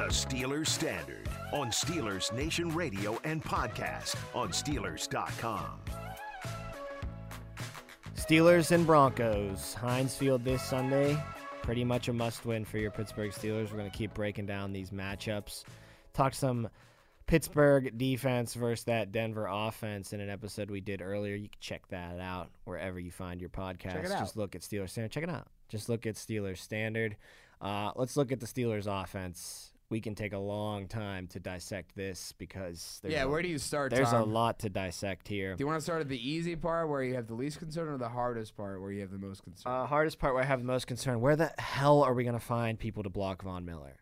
the Steelers Standard on Steelers Nation Radio and podcast on Steelers.com. Steelers and Broncos. Heinz Field this Sunday. Pretty much a must win for your Pittsburgh Steelers. We're going to keep breaking down these matchups. Talk some Pittsburgh defense versus that Denver offense in an episode we did earlier. You can check that out wherever you find your podcast. Check it out. Just look at Steelers Standard. Check it out. Just look at Steelers Standard. Uh, let's look at the Steelers offense. We can take a long time to dissect this because there's Yeah, a, where do you start? there's a lot to dissect here. Do you want to start at the easy part where you have the least concern, or the hardest part where you have the most concern? Uh, hardest part where I have the most concern: where the hell are we going to find people to block Von Miller?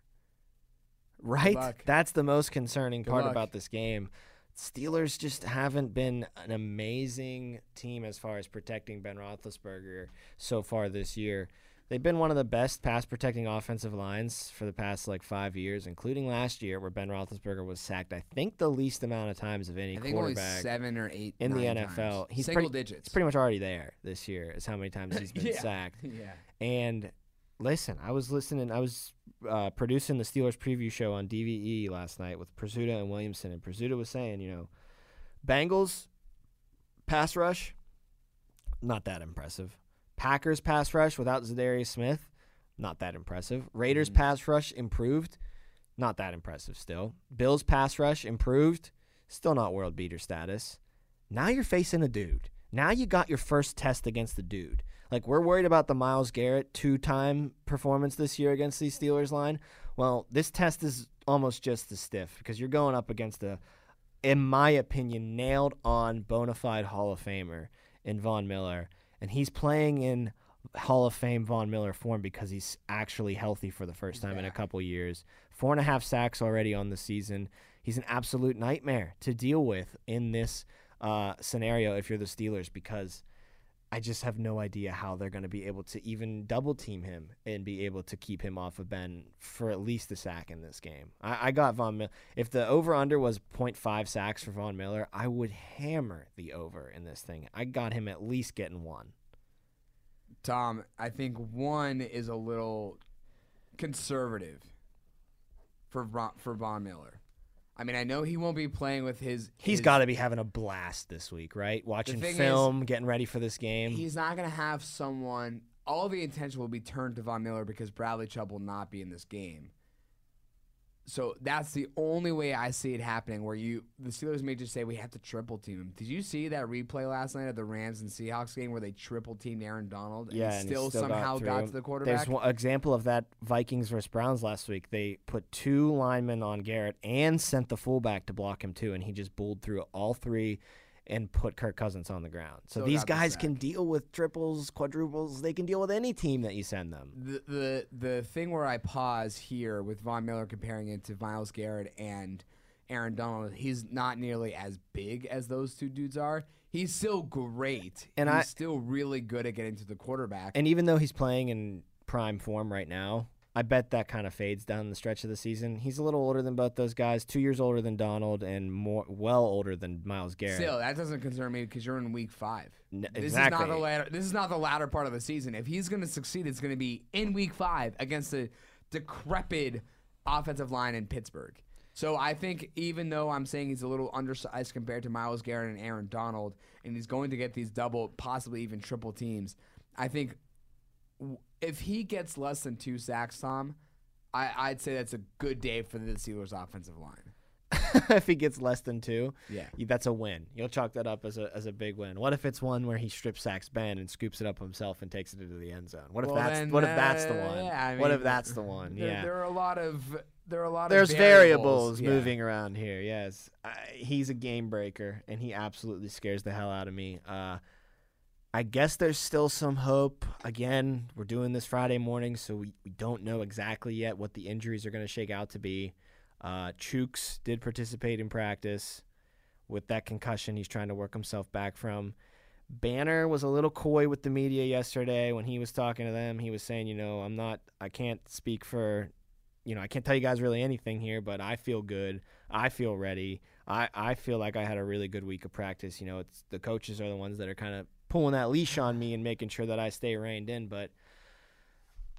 Right, that's the most concerning Good part luck. about this game. Steelers just haven't been an amazing team as far as protecting Ben Roethlisberger so far this year. They've been one of the best pass protecting offensive lines for the past like five years, including last year where Ben Roethlisberger was sacked. I think the least amount of times of any I think only quarterback seven or eight in the NFL. times. He's single pretty, digits. He's pretty much already there this year. Is how many times he's been Yeah. sacked. yeah. And listen, I was listening. I was uh, producing the Steelers preview show on DVE last night with Pursuta and Williamson, and Pursuta was saying, you know, Bengals pass rush, not that impressive. Packers pass rush without Za'Darius Smith, not that impressive. Raiders Mhm. pass rush improved, not that impressive still. Bills pass rush improved, still not world beater status. Now you're facing a dude. Now you got your first test against the dude. Like we're worried about the Myles Garrett two-time performance this year against the Steelers line. Well, this test is almost just as stiff because you're going up against a, in my opinion, nailed on bona fide Hall of Famer in Von Miller, and he's playing in Hall of Fame Von Miller form because he's actually healthy for the first time in a couple years. Four and a half sacks already on the season. He's an absolute nightmare to deal with in this uh, scenario if you're the Steelers because I just have no idea how they're going to be able to even double team him and be able to keep him off of Ben for at least a sack in this game. I, I got Von Miller. If the over under was 0.5 sacks for Von Miller, I would hammer the over in this thing. I got him at least getting one. Tom, I think one is a little conservative for for Von Miller. I mean, I know he won't be playing with his. He's his- got to be having a blast this week, right? Watching thing is, film, getting ready for this game. He's not going to have someone. All the attention will be turned to Von Miller because Bradley Chubb will not be in this game. So that's the only way I see it happening. Where you, the Steelers may just say we have to triple team him. Did you see that replay last night of the Rams and Seahawks game where they triple teamed Aaron Donald and yeah, he and he still, somehow through got to the quarterback? There's one example of that Vikings versus Browns last week. They put two linemen on Garrett and sent the fullback to block him too, and he just bulled through all three and put Kirk Cousins on the ground. So Still these got the guys can deal with triples, quadruples. They can deal with any team that you send them. the the the thing where I pause here with Von Miller comparing it to Myles Garrett and Aaron Donald, he's not nearly as big as those two dudes are. He's still great, And he's I- still really good at getting to the quarterback. And even though he's playing in prime form right now, I bet that kind of fades down the stretch of the season. He's a little older than both those guys, two years older than Donald, and more well older than Myles Garrett. Still, that doesn't concern me because you're in week five. N- This exactly. is not the latter. This is not the latter part of the season. If he's going to succeed, it's going to be in week five against a decrepit offensive line in Pittsburgh. So I think even though I'm saying he's a little undersized compared to Myles Garrett and Aaron Donald, and he's going to get these double, possibly even triple teams, I think if he gets less than two sacks, Tom, I, I'd say that's a good day for the Steelers' offensive line. if he gets less than two, Yeah. that's a win. You'll chalk that up as a as a big win. What if it's one where he strip sacks Ben and scoops it up himself and takes it into the end zone? What if Well, that's then, what if that's the uh, one? yeah, I what if that's the one? There, yeah. there are a lot of there are a lot of There's of variables, Yeah. moving around here. Yes, I, he's a game breaker, and he absolutely scares the hell out of me. Uh, I guess there's still some hope. Again, we're doing this Friday morning, so we, we don't know exactly yet what the injuries are going to shake out to be. Uh, Chuks did participate in practice with that concussion he's trying to work himself back from. Banner was a little coy with the media yesterday when he was talking to them. He was saying, you know, I'm not, I can't speak for you know, I can't tell you guys really anything here, but I feel good. I feel ready. I, I feel like I had a really good week of practice. You know, it's the coaches are the ones that are kind of pulling that leash on me and making sure that I stay reined in. But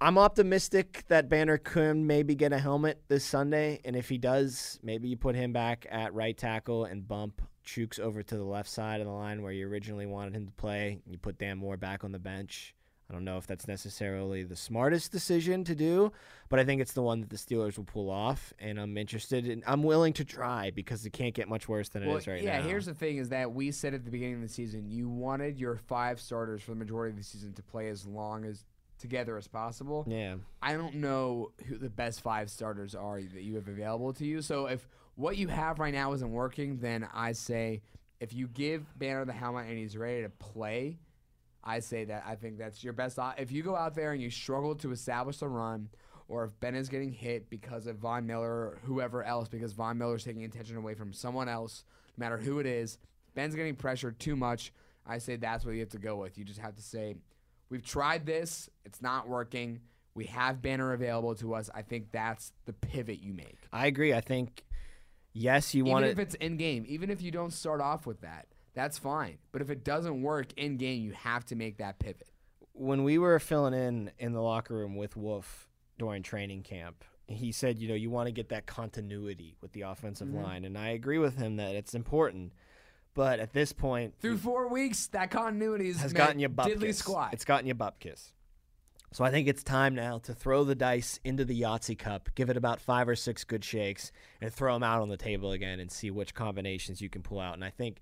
I'm optimistic that Banner can maybe get a helmet this Sunday, and if he does, maybe you put him back at right tackle and bump Chuks over to the left side of the line where you originally wanted him to play. You put Dan Moore back on the bench. I don't know if that's necessarily the smartest decision to do, but I think it's the one that the Steelers will pull off, and I'm interested in. I'm willing to try because it can't get much worse than well, it is right yeah, now. Yeah, here's the thing: is that we said at the beginning of the season you wanted your five starters for the majority of the season to play as long as together as possible. yeah. I don't know who the best five starters are that you have available to you. So if what you have right now isn't working, then I say if you give Banner the helmet and he's ready to play, I say that I think that's your best. op- If you go out there and you struggle to establish the run, or if Ben is getting hit because of Von Miller or whoever else, because Von Miller is taking attention away from someone else, no matter who it is, Ben's getting pressured too much. I say that's what you have to go with. You just have to say, we've tried this, it's not working. We have Banner available to us. I think that's the pivot you make. I agree. I think yes, you want Even want if it's in game, even if you don't start off with that, that's fine. But if it doesn't work in game, you have to make that pivot. when we were filling in in the locker room with Wolf during training camp, he said, you know, you want to get that continuity with the offensive Mm-hmm. line, and I agree with him that it's important. But at this point, Through four weeks, that continuity has gotten you diddly squat. It's gotten you butt kiss. So I think it's time now to throw the dice into the Yahtzee cup, give it about five or six good shakes, and throw them out on the table again and see which combinations you can pull out. And I think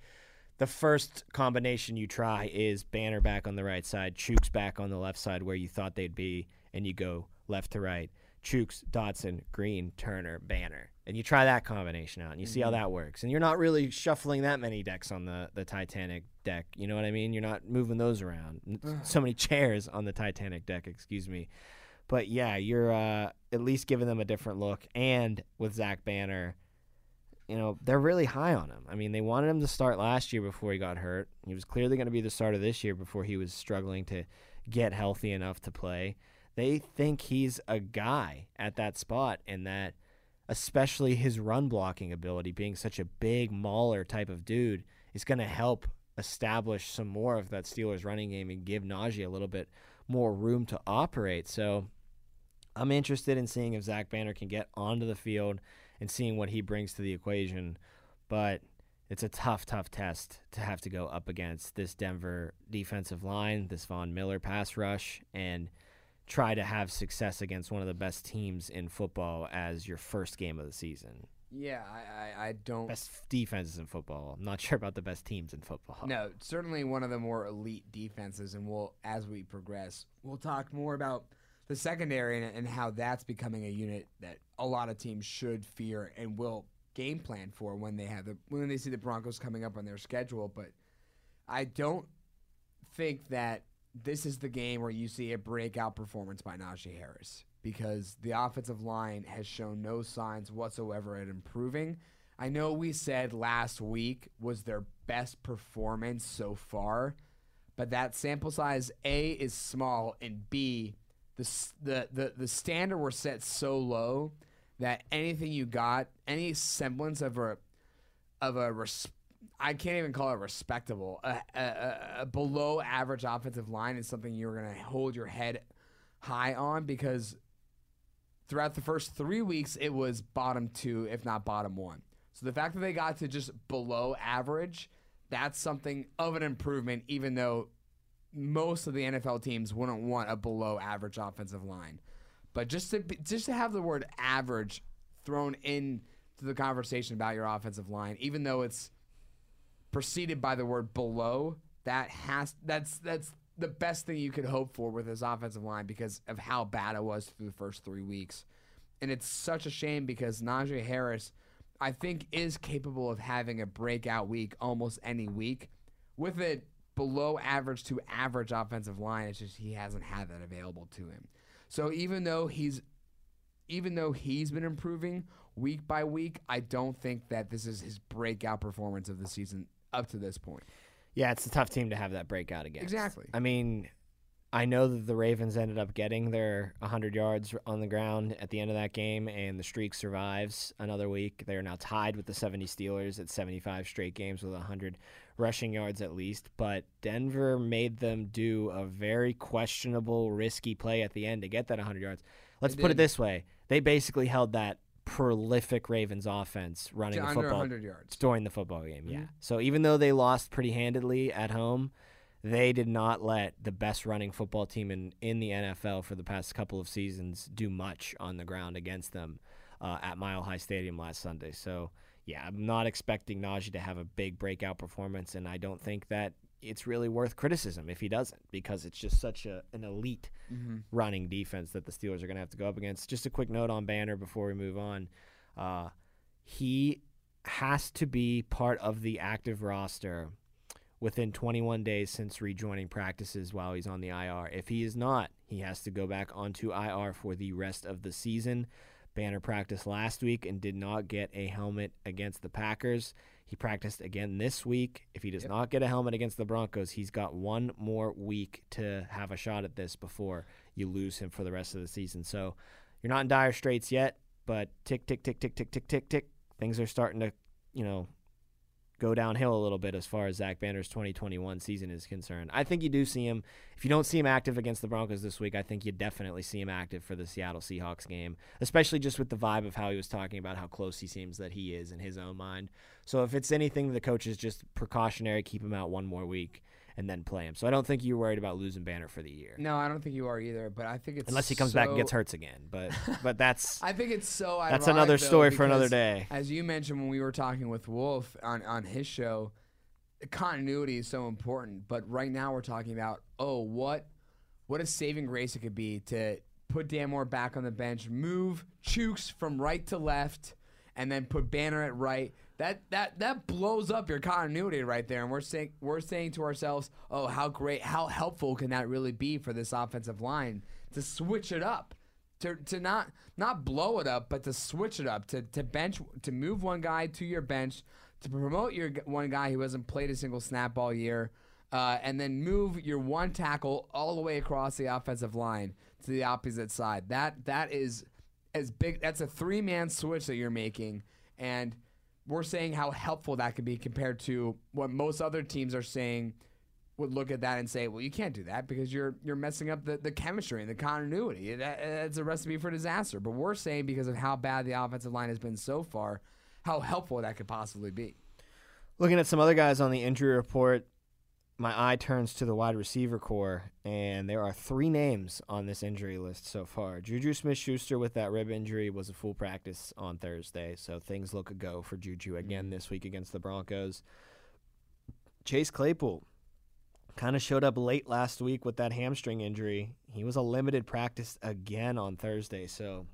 the first combination you try is Banner back on the right side, Chuks back on the left side where you thought they'd be, and you go left to right. Chuks, Dotson, Green, Turner, Banner. And you try that combination out and you see how that works. And you're not really shuffling that many decks on the, the Titanic deck. You know what I mean? You're not moving those around. So many chairs on the Titanic deck, excuse me. But yeah, you're uh, at least giving them a different look. And with Zach Banner, you know, they're really high on him. I mean, they wanted him to start last year before he got hurt. He was clearly going to be the starter this year before he was struggling to get healthy enough to play. They think he's a guy at that spot, and that especially his run blocking ability, being such a big mauler type of dude, is going to help establish some more of that Steelers running game and give Najee a little bit more room to operate. So I'm interested in seeing if Zach Banner can get onto the field and seeing what he brings to the equation. But it's a tough, tough test to have to go up against this Denver defensive line, this Von Miller pass rush, and try to have success against one of the best teams in football as your first game of the season. Yeah, I, I, I don't. Best defenses in football. I'm not sure about the best teams in football. No, certainly one of the more elite defenses, and we'll as we progress, we'll talk more about the secondary and, and how that's becoming a unit that a lot of teams should fear and will game plan for when they have the when they see the Broncos coming up on their schedule. But I don't think that this is the game where you see a breakout performance by Najee Harris because the offensive line has shown no signs whatsoever at improving. I know we said last week was their best performance so far, but that sample size A is small and B the the the, the standard were set so low that anything you got, any semblance of a of a res- I can't even call it respectable. A, a, a, below average offensive line is something you're going to hold your head high on because throughout the first three weeks, it was bottom two, if not bottom one. So the fact that they got to just below average, that's something of an improvement, even though most of the NFL teams wouldn't want a below average offensive line. But just to be- just to have the word average thrown in to the conversation about your offensive line, even though it's preceded by the word below, that has that's that's the best thing you could hope for with this offensive line because of how bad it was through the first three weeks. And it's such a shame because Najee Harris, I think, is capable of having a breakout week almost any week with a below average to average offensive line. It's just he hasn't had that available to him. So even though he's even though he's been improving week by week, I don't think that this is his breakout performance of the season up to this point. Yeah, it's a tough team to have that breakout against. Exactly. I mean, I know that the Ravens ended up getting their 100 yards on the ground at the end of that game, and the streak survives another week. They are now tied with the 70 Steelers at 75 straight games with 100 rushing yards at least. But Denver made them do a very questionable, risky play at the end to get that 100 yards. Let's put it this way they basically held that prolific Ravens offense running the football 100 yards. during the football game. Yeah. Mhm. So even though they lost pretty handedly at home, they did not let the best running football team in, in the NFL for the past couple of seasons do much on the ground against them uh, at Mile High Stadium last Sunday. So yeah, I'm not expecting Najee to have a big breakout performance, and I don't think that it's really worth criticism if he doesn't because it's just such a, an elite Mm-hmm. running defense that the Steelers are going to have to go up against. Just a quick note on Banner before we move on. Uh, he has to be part of the active roster within 21 days since rejoining practices while he's on the IR. If he is not, he has to go back onto IR for the rest of the season. Banner practiced last week and did not get a helmet against the Packers. He practiced again this week. If he does Yep. not get a helmet against the Broncos, he's got one more week to have a shot at this before you lose him for the rest of the season. So you're not in dire straits yet, but tick, tick, tick, tick, tick, tick, tick, tick. Things are starting to, you know, go downhill a little bit as far as Zach Banner's 2021 season is concerned. I think you do see him. If you don't see him active against the Broncos this week, I think you definitely see him active for the Seattle Seahawks game, especially just with the vibe of how he was talking about how close he seems that he is in his own mind. So if it's anything, the coach is just precautionary, keep him out one more week and then play him. So I don't think you're worried about losing Banner for the year. No, I don't think you are either. But I think it's Unless he comes back and gets hurts again, but but that's I think it's so. that's another though, story for another day. As you mentioned when we were talking with Wolf on on his show, continuity is so important. But right now we're talking about oh what what a saving grace it could be to put Dan Moore back on the bench, move Chuks from right to left, and then put Banner at right. That that that blows up your continuity right there. And we're saying we're saying to ourselves, oh how great, how helpful can that really be for this offensive line to switch it up to, to not not blow it up, but to switch it up, to, to bench, to move one guy to your bench, to promote your one guy who hasn't played a single snap all year, uh, and then move your one tackle all the way across the offensive line to the opposite side. That that is as big. That's a three man switch that you're making, and we're saying how helpful that could be compared to what most other teams are saying would look at that and say, "Well, you can't do that because you're you're messing up the, the chemistry and the continuity. That, that's a recipe for disaster." But we're saying because of how bad the offensive line has been so far, how helpful that could possibly be. Looking at some other guys on the injury report, my eye turns to the wide receiver core, and there are three names on this injury list so far. Juju Smith Schuster with that rib injury was a full practice on Thursday, so things look a go for Juju again this week against the Broncos. Chase Claypool kind of showed up late last week with that hamstring injury. He was a limited practice again on Thursday, so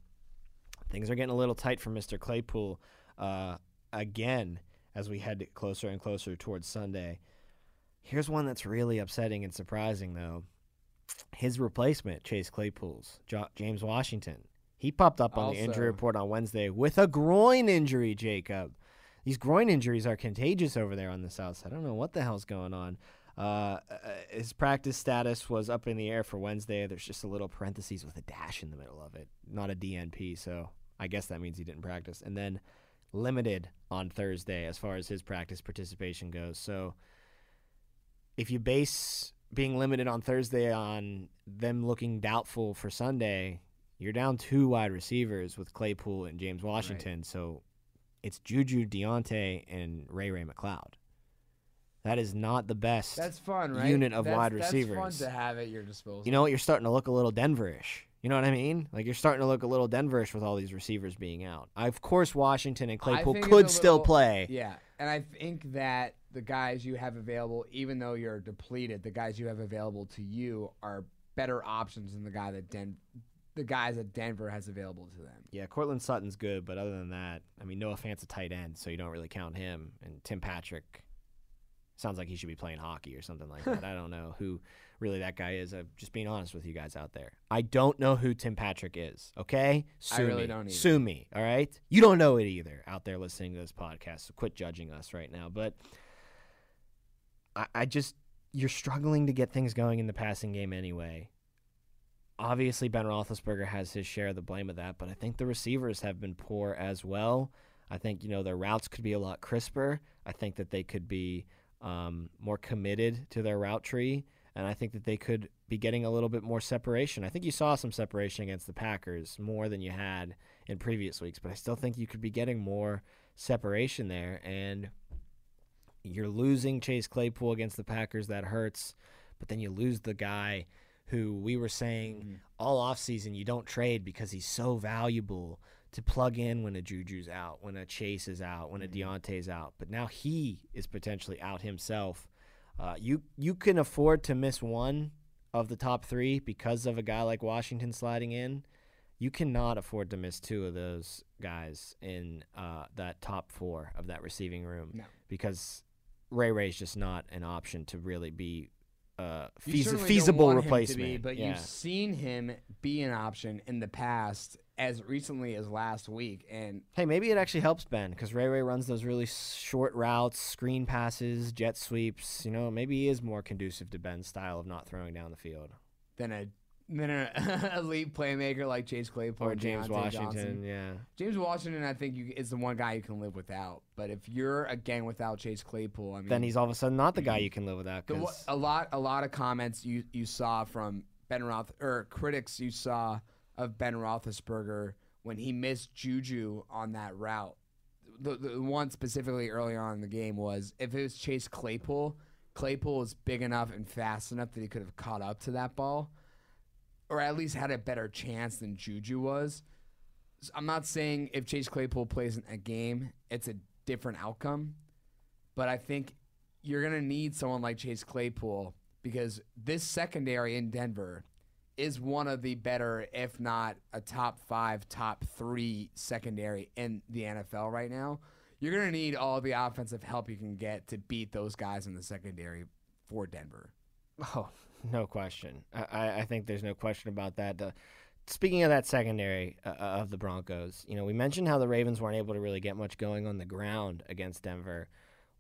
things are getting a little tight for Mr. Claypool uh, again as we head closer and closer towards Sunday. Here's one that's really upsetting and surprising, though. His replacement, Chase Claypool's, jo- James Washington. He popped up on the injury report on Wednesday with a groin injury, Jacob. These groin injuries are contagious over there on the south side. I don't know what the hell's going on. Uh, uh, his practice status was up in the air for Wednesday. There's just a little parentheses with a dash in the middle of it, not a DNP. So I guess that means he didn't practice. And then limited on Thursday as far as his practice participation goes. So if you base being limited on Thursday on them looking doubtful for Sunday, you're down two wide receivers with Claypool and James Washington. So it's Juju Diontae and Ray Ray McCloud. That is not the best. That's fun, right? Unit of That's- wide That's receivers. fun to have at your disposal. you know what? You're starting to look a little Denverish. You know what I mean? Like you're starting to look a little Denverish with all these receivers being out. Of course, Washington and Claypool could a still play. Yeah, and I think that the guys you have available, even though you're depleted, the guys you have available to you are better options than the guy that Den, the guys that Denver has available to them. Yeah, Courtland Sutton's good, but other than that, I mean, Noah Fant's a tight end, so you don't really count him. And Tim Patrick sounds like he should be playing hockey or something like that. I don't know who really that guy is. I'm just being honest with you guys out there. I don't know who Tim Patrick is. Okay, I sue really me. don't either. Sue me. All right, you don't know it either out there listening to this podcast. So quit judging us right now. But I, I just you're struggling to get things going in the passing game anyway. Obviously, Ben Roethlisberger has his share of the blame of that, but I think the receivers have been poor as well. I think you know their routes could be a lot crisper. I think that they could be um, more committed to their route tree, and I think that they could be getting a little bit more separation. I think you saw some separation against the Packers more than you had in previous weeks, but I still think you could be getting more separation there. And you're losing Chase Claypool against the Packers. That hurts. But then you lose the guy who we were saying mm-hmm. all offseason you don't trade because he's so valuable to plug in when a Juju's out, when a Chase is out, when a mm-hmm. Diontae's out. But now he is potentially out himself. Uh, you you can afford to miss one of the top three because of a guy like Washington sliding in. You cannot afford to miss two of those guys in uh, that top four of that receiving room no. because Ray Ray's just not an option to really be uh, feas- feasible replacement. Be, but yeah. you've seen him be an option in the past as recently as last week. And hey, maybe it actually helps Ben because Ray Ray runs those really short routes, screen passes, jet sweeps. You know, maybe he is more conducive to Ben's style of not throwing down the field than a than an elite playmaker like Chase Claypool or James Diontae Washington. Johnson. Yeah, James Washington, I think you, is the one guy you can live without. But if you're again without Chase Claypool, I mean, then he's all of a sudden not the guy mm. you can live without. The, a lot, a lot of comments you you saw from Ben Roth or critics you saw of Ben Roethlisberger when he missed Juju on that route. The, the one specifically earlier on in the game was if it was Chase Claypool, Claypool is big enough and fast enough that he could have caught up to that ball or at least had a better chance than Juju was. So I'm not saying if Chase Claypool plays in a game, it's a different outcome, but I think you're going to need someone like Chase Claypool because this secondary in Denver is one of the better, if not a top five, top three secondary in the NFL right now. You're going to need all the offensive help you can get to beat those guys in the secondary for Denver. Oh, no question. I, I think there's no question about that. The, speaking of that secondary uh, uh, of the Broncos, you know, we mentioned how the Ravens weren't able to really get much going on the ground against Denver.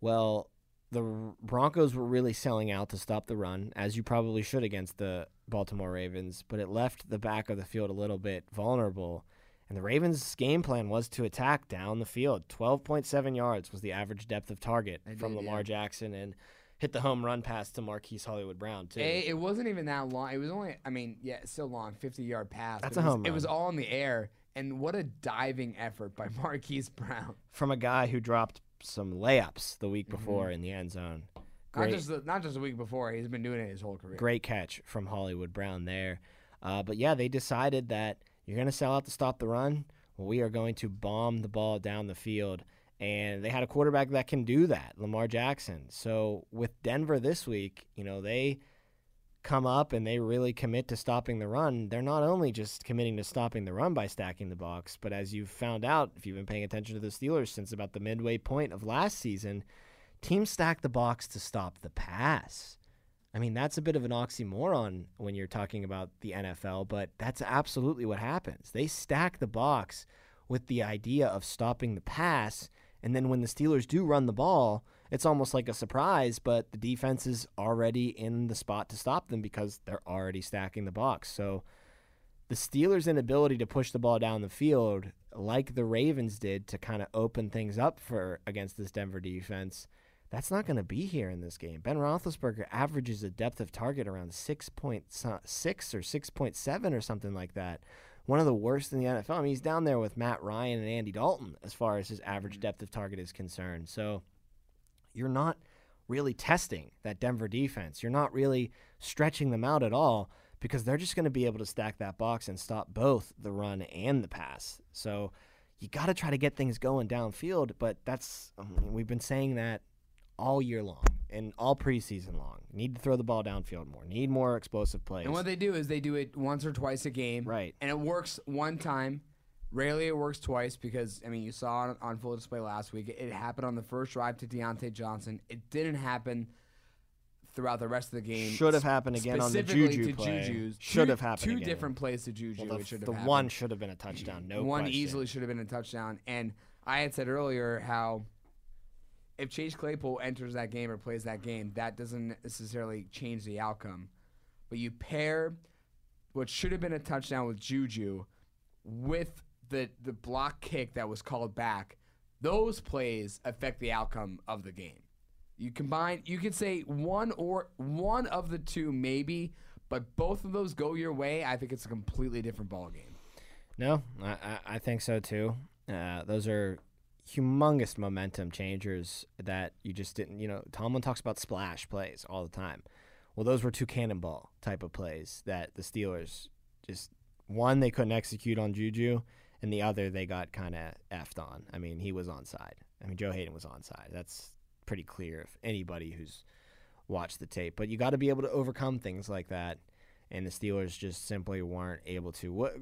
Well, the Broncos were really selling out to stop the run, as you probably should against the Baltimore Ravens, but it left the back of the field a little bit vulnerable. And the Ravens' game plan was to attack down the field. 12.7 yards was the average depth of target from Lamar yeah. Jackson. And hit the home run pass to Marquise Hollywood Brown too. A, it wasn't even that long. It was only, I mean, yeah, it's still long, 50 yard pass. That's a was, home run. It was all in the air, and what a diving effort by Marquise Brown from a guy who dropped some layups the week mm-hmm. before mm-hmm. in the end zone. Great, not just the, not just a week before. He's been doing it his whole career. Great catch from Hollywood Brown there. Uh, but yeah, they decided that you're going to sell out to stop the run. Well, we are going to bomb the ball down the field and they had a quarterback that can do that, Lamar Jackson. So with Denver this week, you know, they come up and they really commit to stopping the run. They're not only just committing to stopping the run by stacking the box, but as you've found out, if you've been paying attention to the Steelers since about the midway point of last season, teams stack the box to stop the pass. I mean, that's a bit of an oxymoron when you're talking about the NFL, but that's absolutely what happens. They stack the box with the idea of stopping the pass and then when the Steelers do run the ball, it's almost like a surprise, but the defense is already in the spot to stop them because they're already stacking the box. So the Steelers' inability to push the ball down the field, like the Ravens did to kind of open things up for against this Denver defense, that's not going to be here in this game. Ben Roethlisberger averages a depth of target around 6.6 or 6.7 or something like that one of the worst in the NFL. I mean, he's down there with Matt Ryan and Andy Dalton as far as his average mm-hmm. depth of target is concerned. So you're not really testing that Denver defense. You're not really stretching them out at all because they're just going to be able to stack that box and stop both the run and the pass. So you got to try to get things going downfield, but that's I mean, we've been saying that all year long and all preseason long. Need to throw the ball downfield more. Need more explosive plays. And what they do is they do it once or twice a game. Right. And it works one time. Rarely it works twice because I mean you saw it on full display last week. It happened on the first drive to Diontae Johnson. It didn't happen throughout the rest of the game. Should have happened again on the Juju play. Juju's. Should have happened. Two again. different plays to Juju. Well, the, the one should have been a touchdown. No one question. easily should have been a touchdown. And I had said earlier how if Chase Claypool enters that game or plays that game, that doesn't necessarily change the outcome. But you pair what should have been a touchdown with Juju with the the block kick that was called back. Those plays affect the outcome of the game. You combine, you could say one or one of the two maybe, but both of those go your way. I think it's a completely different ball game. No, I, I, think so too. Uh, those are humongous momentum changers that you just didn't. You know, Tomlin talks about splash plays all the time. Well, those were two cannonball type of plays that the Steelers just one they couldn't execute on Juju, and the other they got kind of effed on. I mean, he was onside. I mean, Joe Haden was onside. That's pretty clear if anybody who's watched the tape. But you got to be able to overcome things like that, and the Steelers just simply weren't able to. What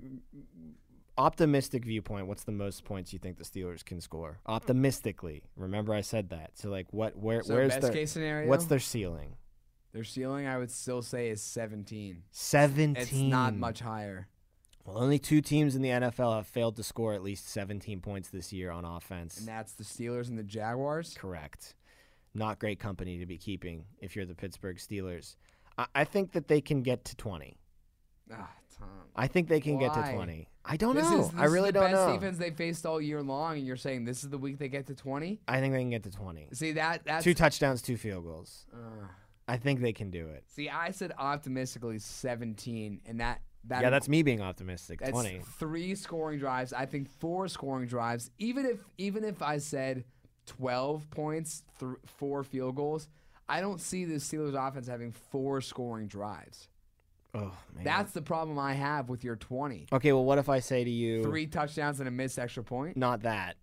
optimistic viewpoint? What's the most points you think the Steelers can score? Optimistically, remember I said that. So like, what? Where? So where's best their case scenario? What's their ceiling? their ceiling? I would still say is 17. Seventeen. It's not much higher. Well, only two teams in the NFL have failed to score at least 17 points this year on offense. And that's the Steelers and the Jaguars. Correct. Not great company to be keeping if you're the Pittsburgh Steelers. I, I think that they can get to 20. Ah, Tom. I think they can get to 20. I don't this know. Is, I really is the don't best know. defense they faced all year long, and you're saying this is the week they get to 20? I think they can get to 20. See that that's Two touchdowns, two field goals. uh, I think they can do it. see. I said optimistically 17, and that that yeah, that's me being optimistic. That's 20. three scoring drives. I think four scoring drives. Even if even if I said twelve points, th- four field goals, I don't see the Steelers offense having four scoring drives. Oh, man. That's the problem I have with your twenty. okay, well, what if I say to you, Three touchdowns and a missed extra point. not that?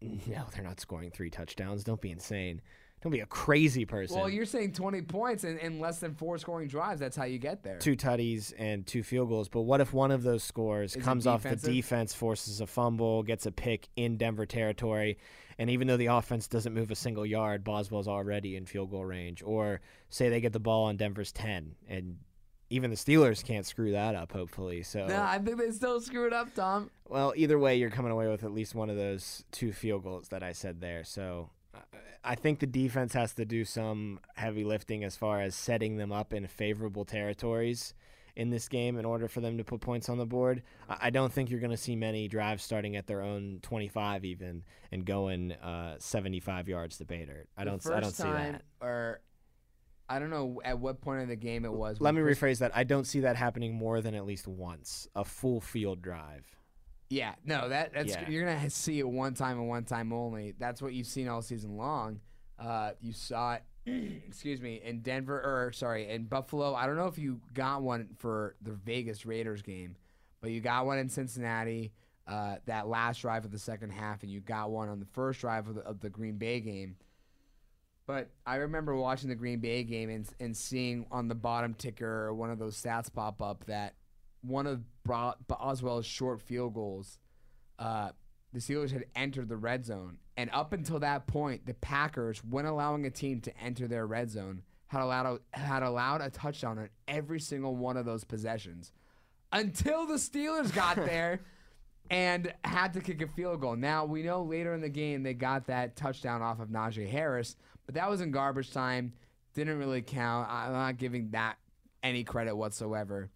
No, they're not scoring three touchdowns. Don't be insane. Don't be a crazy person. Well, you're saying twenty points and, and less than four scoring drives. That's how you get there. two tutties and two field goals. But what if one of those scores Is comes off the defense, forces a fumble, gets a pick in Denver territory, and even though the offense doesn't move a single yard, Boswell's already in field goal range? Or say they get the ball on Denver's 10, and even the Steelers can't screw that up, hopefully. So, No, I think they still screw it up, Tom. well, either way, you're coming away with at least one of those two field goals that I said there. So I think the defense has to do some heavy lifting as far as setting them up in favorable territories in this game in order for them to put points on the board. I don't think you're going to see many drives starting at their own 25 even and going uh, 75 yards to dirt. I don't. I don't see that. Or I don't know at what point in the game it was. Let me Chris- rephrase that. I don't see that happening more than at least once. A full field drive. Yeah, no, that that's Yeah. you're gonna see it one time and one time only. That's what you've seen all season long. Uh, you saw it, excuse me, in Denver or sorry, in Buffalo. I don't know if you got one for the Vegas Raiders game, but you got one in Cincinnati. Uh, that last drive of the second half, and you got one on the first drive of the, of the Green Bay game. But I remember watching the Green Bay game and, and seeing on the bottom ticker one of those stats pop up that one of Bro- Boswell's short field goals, uh, the Steelers had entered the red zone. And up until that point, the Packers, when allowing a team to enter their red zone, had allowed a, had allowed a touchdown on every single one of those possessions until the Steelers got there and had to kick a field goal. Now we know later in the game they got that touchdown off of Najee Harris, but that was in garbage time. Didn't really count. I'm not giving that any credit whatsoever.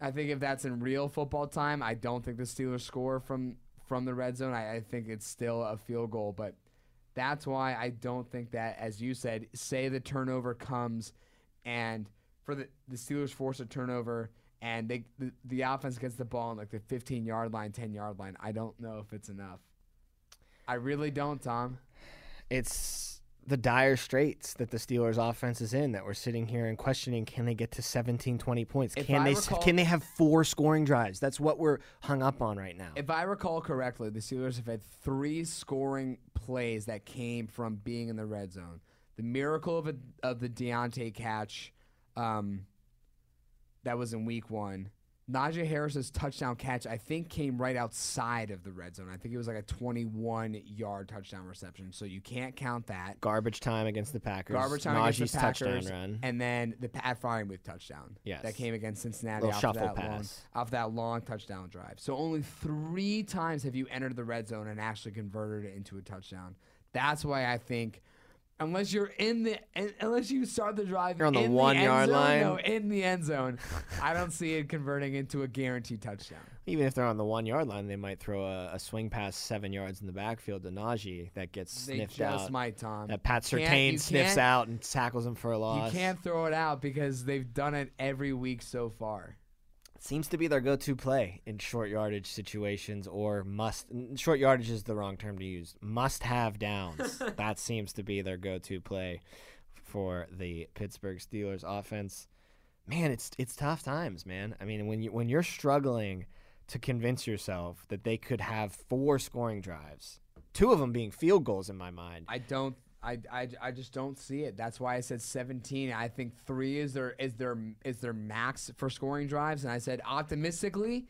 I think if that's in real football time, I don't think the Steelers score from from the red zone. I, I think it's still a field goal, but that's why I don't think that, as you said, say the turnover comes and for the, the Steelers force a turnover and they the, the offense gets the ball on like the 15 yard line, 10 yard line. I don't know if it's enough. I really don't, Tom. it's the dire straits that the Steelers offense is in that we're sitting here and questioning can they get to 17 20 points If can I they recall- can they have four scoring drives that's what we're hung up on right now If I recall correctly, the Steelers have had three scoring plays that came from being in the red zone. The miracle of, a, of the Diontae catch um, that was in week one. Najee Harris's touchdown catch, I think, came right outside of the red zone. I think it was like a 21 yard touchdown reception. So you can't count that. garbage time against the Packers Garbage time Najee's against the Packers, touchdown run and then the Pat Freiermuth touchdown. Yes. that came against Cincinnati off that long, off that long touchdown drive. So only three times have you entered the red zone and actually converted it into a touchdown. That's why I think. Unless you're in the, unless you start the drive, You're on the in one end yard zone, line. no, in the end zone. I don't see it converting into a guaranteed touchdown. Even if they're on the one yard line, they might throw a, a swing pass seven yards in the backfield to Najee that gets They sniffed just out. might, Tom. that Pat Surtain sniffs out and tackles him for a loss You can't throw it out because they've done it every week so far. Seems to be their go-to play in short yardage situations or must. Short yardage is the wrong term to use. Must-have downs. that seems to be their go-to play for the Pittsburgh Steelers offense. Man, it's it's tough times, man. I mean, when you when you're struggling to convince yourself that they could have four scoring drives, two of them being field goals in my mind. I don't. I, I, I just don't see it. That's why I said 17. I think three is their is their is their max for scoring drives. And I said optimistically,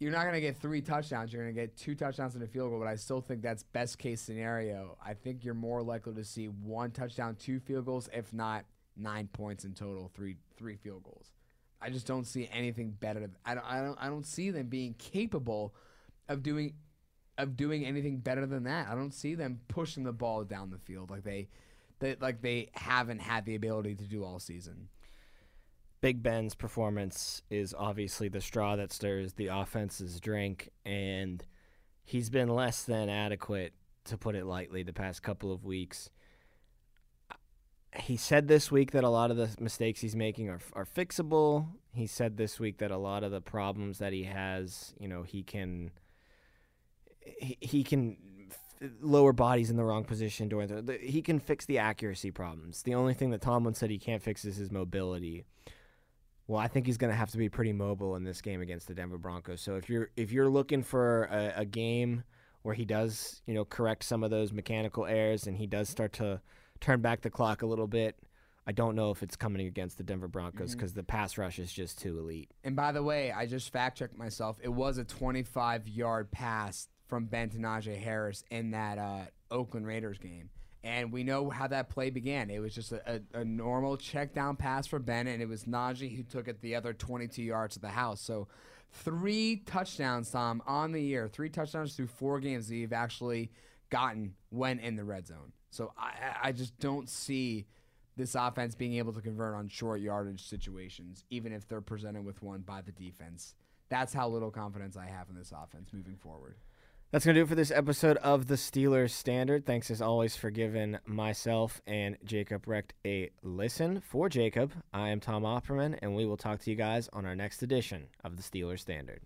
you're not gonna get three touchdowns. You're gonna get two touchdowns and a field goal. But I still think that's best case scenario. I think you're more likely to see one touchdown, two field goals, if not nine points in total, three three field goals. I just don't see anything better. I don't I don't I don't see them being capable of doing of doing anything better than that. I don't see them pushing the ball down the field like they, they like they haven't had the ability to do all season. Big Ben's performance is obviously the straw that stirs the offense's drink, and he's been less than adequate, to put it lightly, the past couple of weeks. He said this week that a lot of the mistakes he's making are, are fixable. He said this week that a lot of the problems that he has, you know, he can he, he can lower bodies in the wrong position during the, the he can fix the accuracy problems. The only thing that Tomlin said he can't fix is his mobility. Well, I think he's going to have to be pretty mobile in this game against the Denver Broncos. So if you're if you're looking for a, a game where he does, you know, correct some of those mechanical errors and he does start to turn back the clock a little bit, I don't know if it's coming against the Denver Broncos mm-hmm. because the pass rush is just too elite. And by the way, I just fact checked myself. It was a 25 yard pass from Ben to Najee Harris in that uh, Oakland Raiders game. And we know how that play began. It was just a, a, a normal check down pass for Ben, and it was Najee who took it the other 22 yards to the house. So three touchdowns, Tom, on the year, three touchdowns through four games that you've actually gotten when in the red zone. So I I just don't see this offense being able to convert on short yardage situations, even if they're presented with one by the defense. That's how little confidence I have in this offense moving forward. That's going to do it for this episode of the Steelers Standard. Thanks as always for giving myself and Jacob Recht a listen. For Jacob, I am Tom Opperman, and we will talk to you guys on our next edition of the Steelers Standard.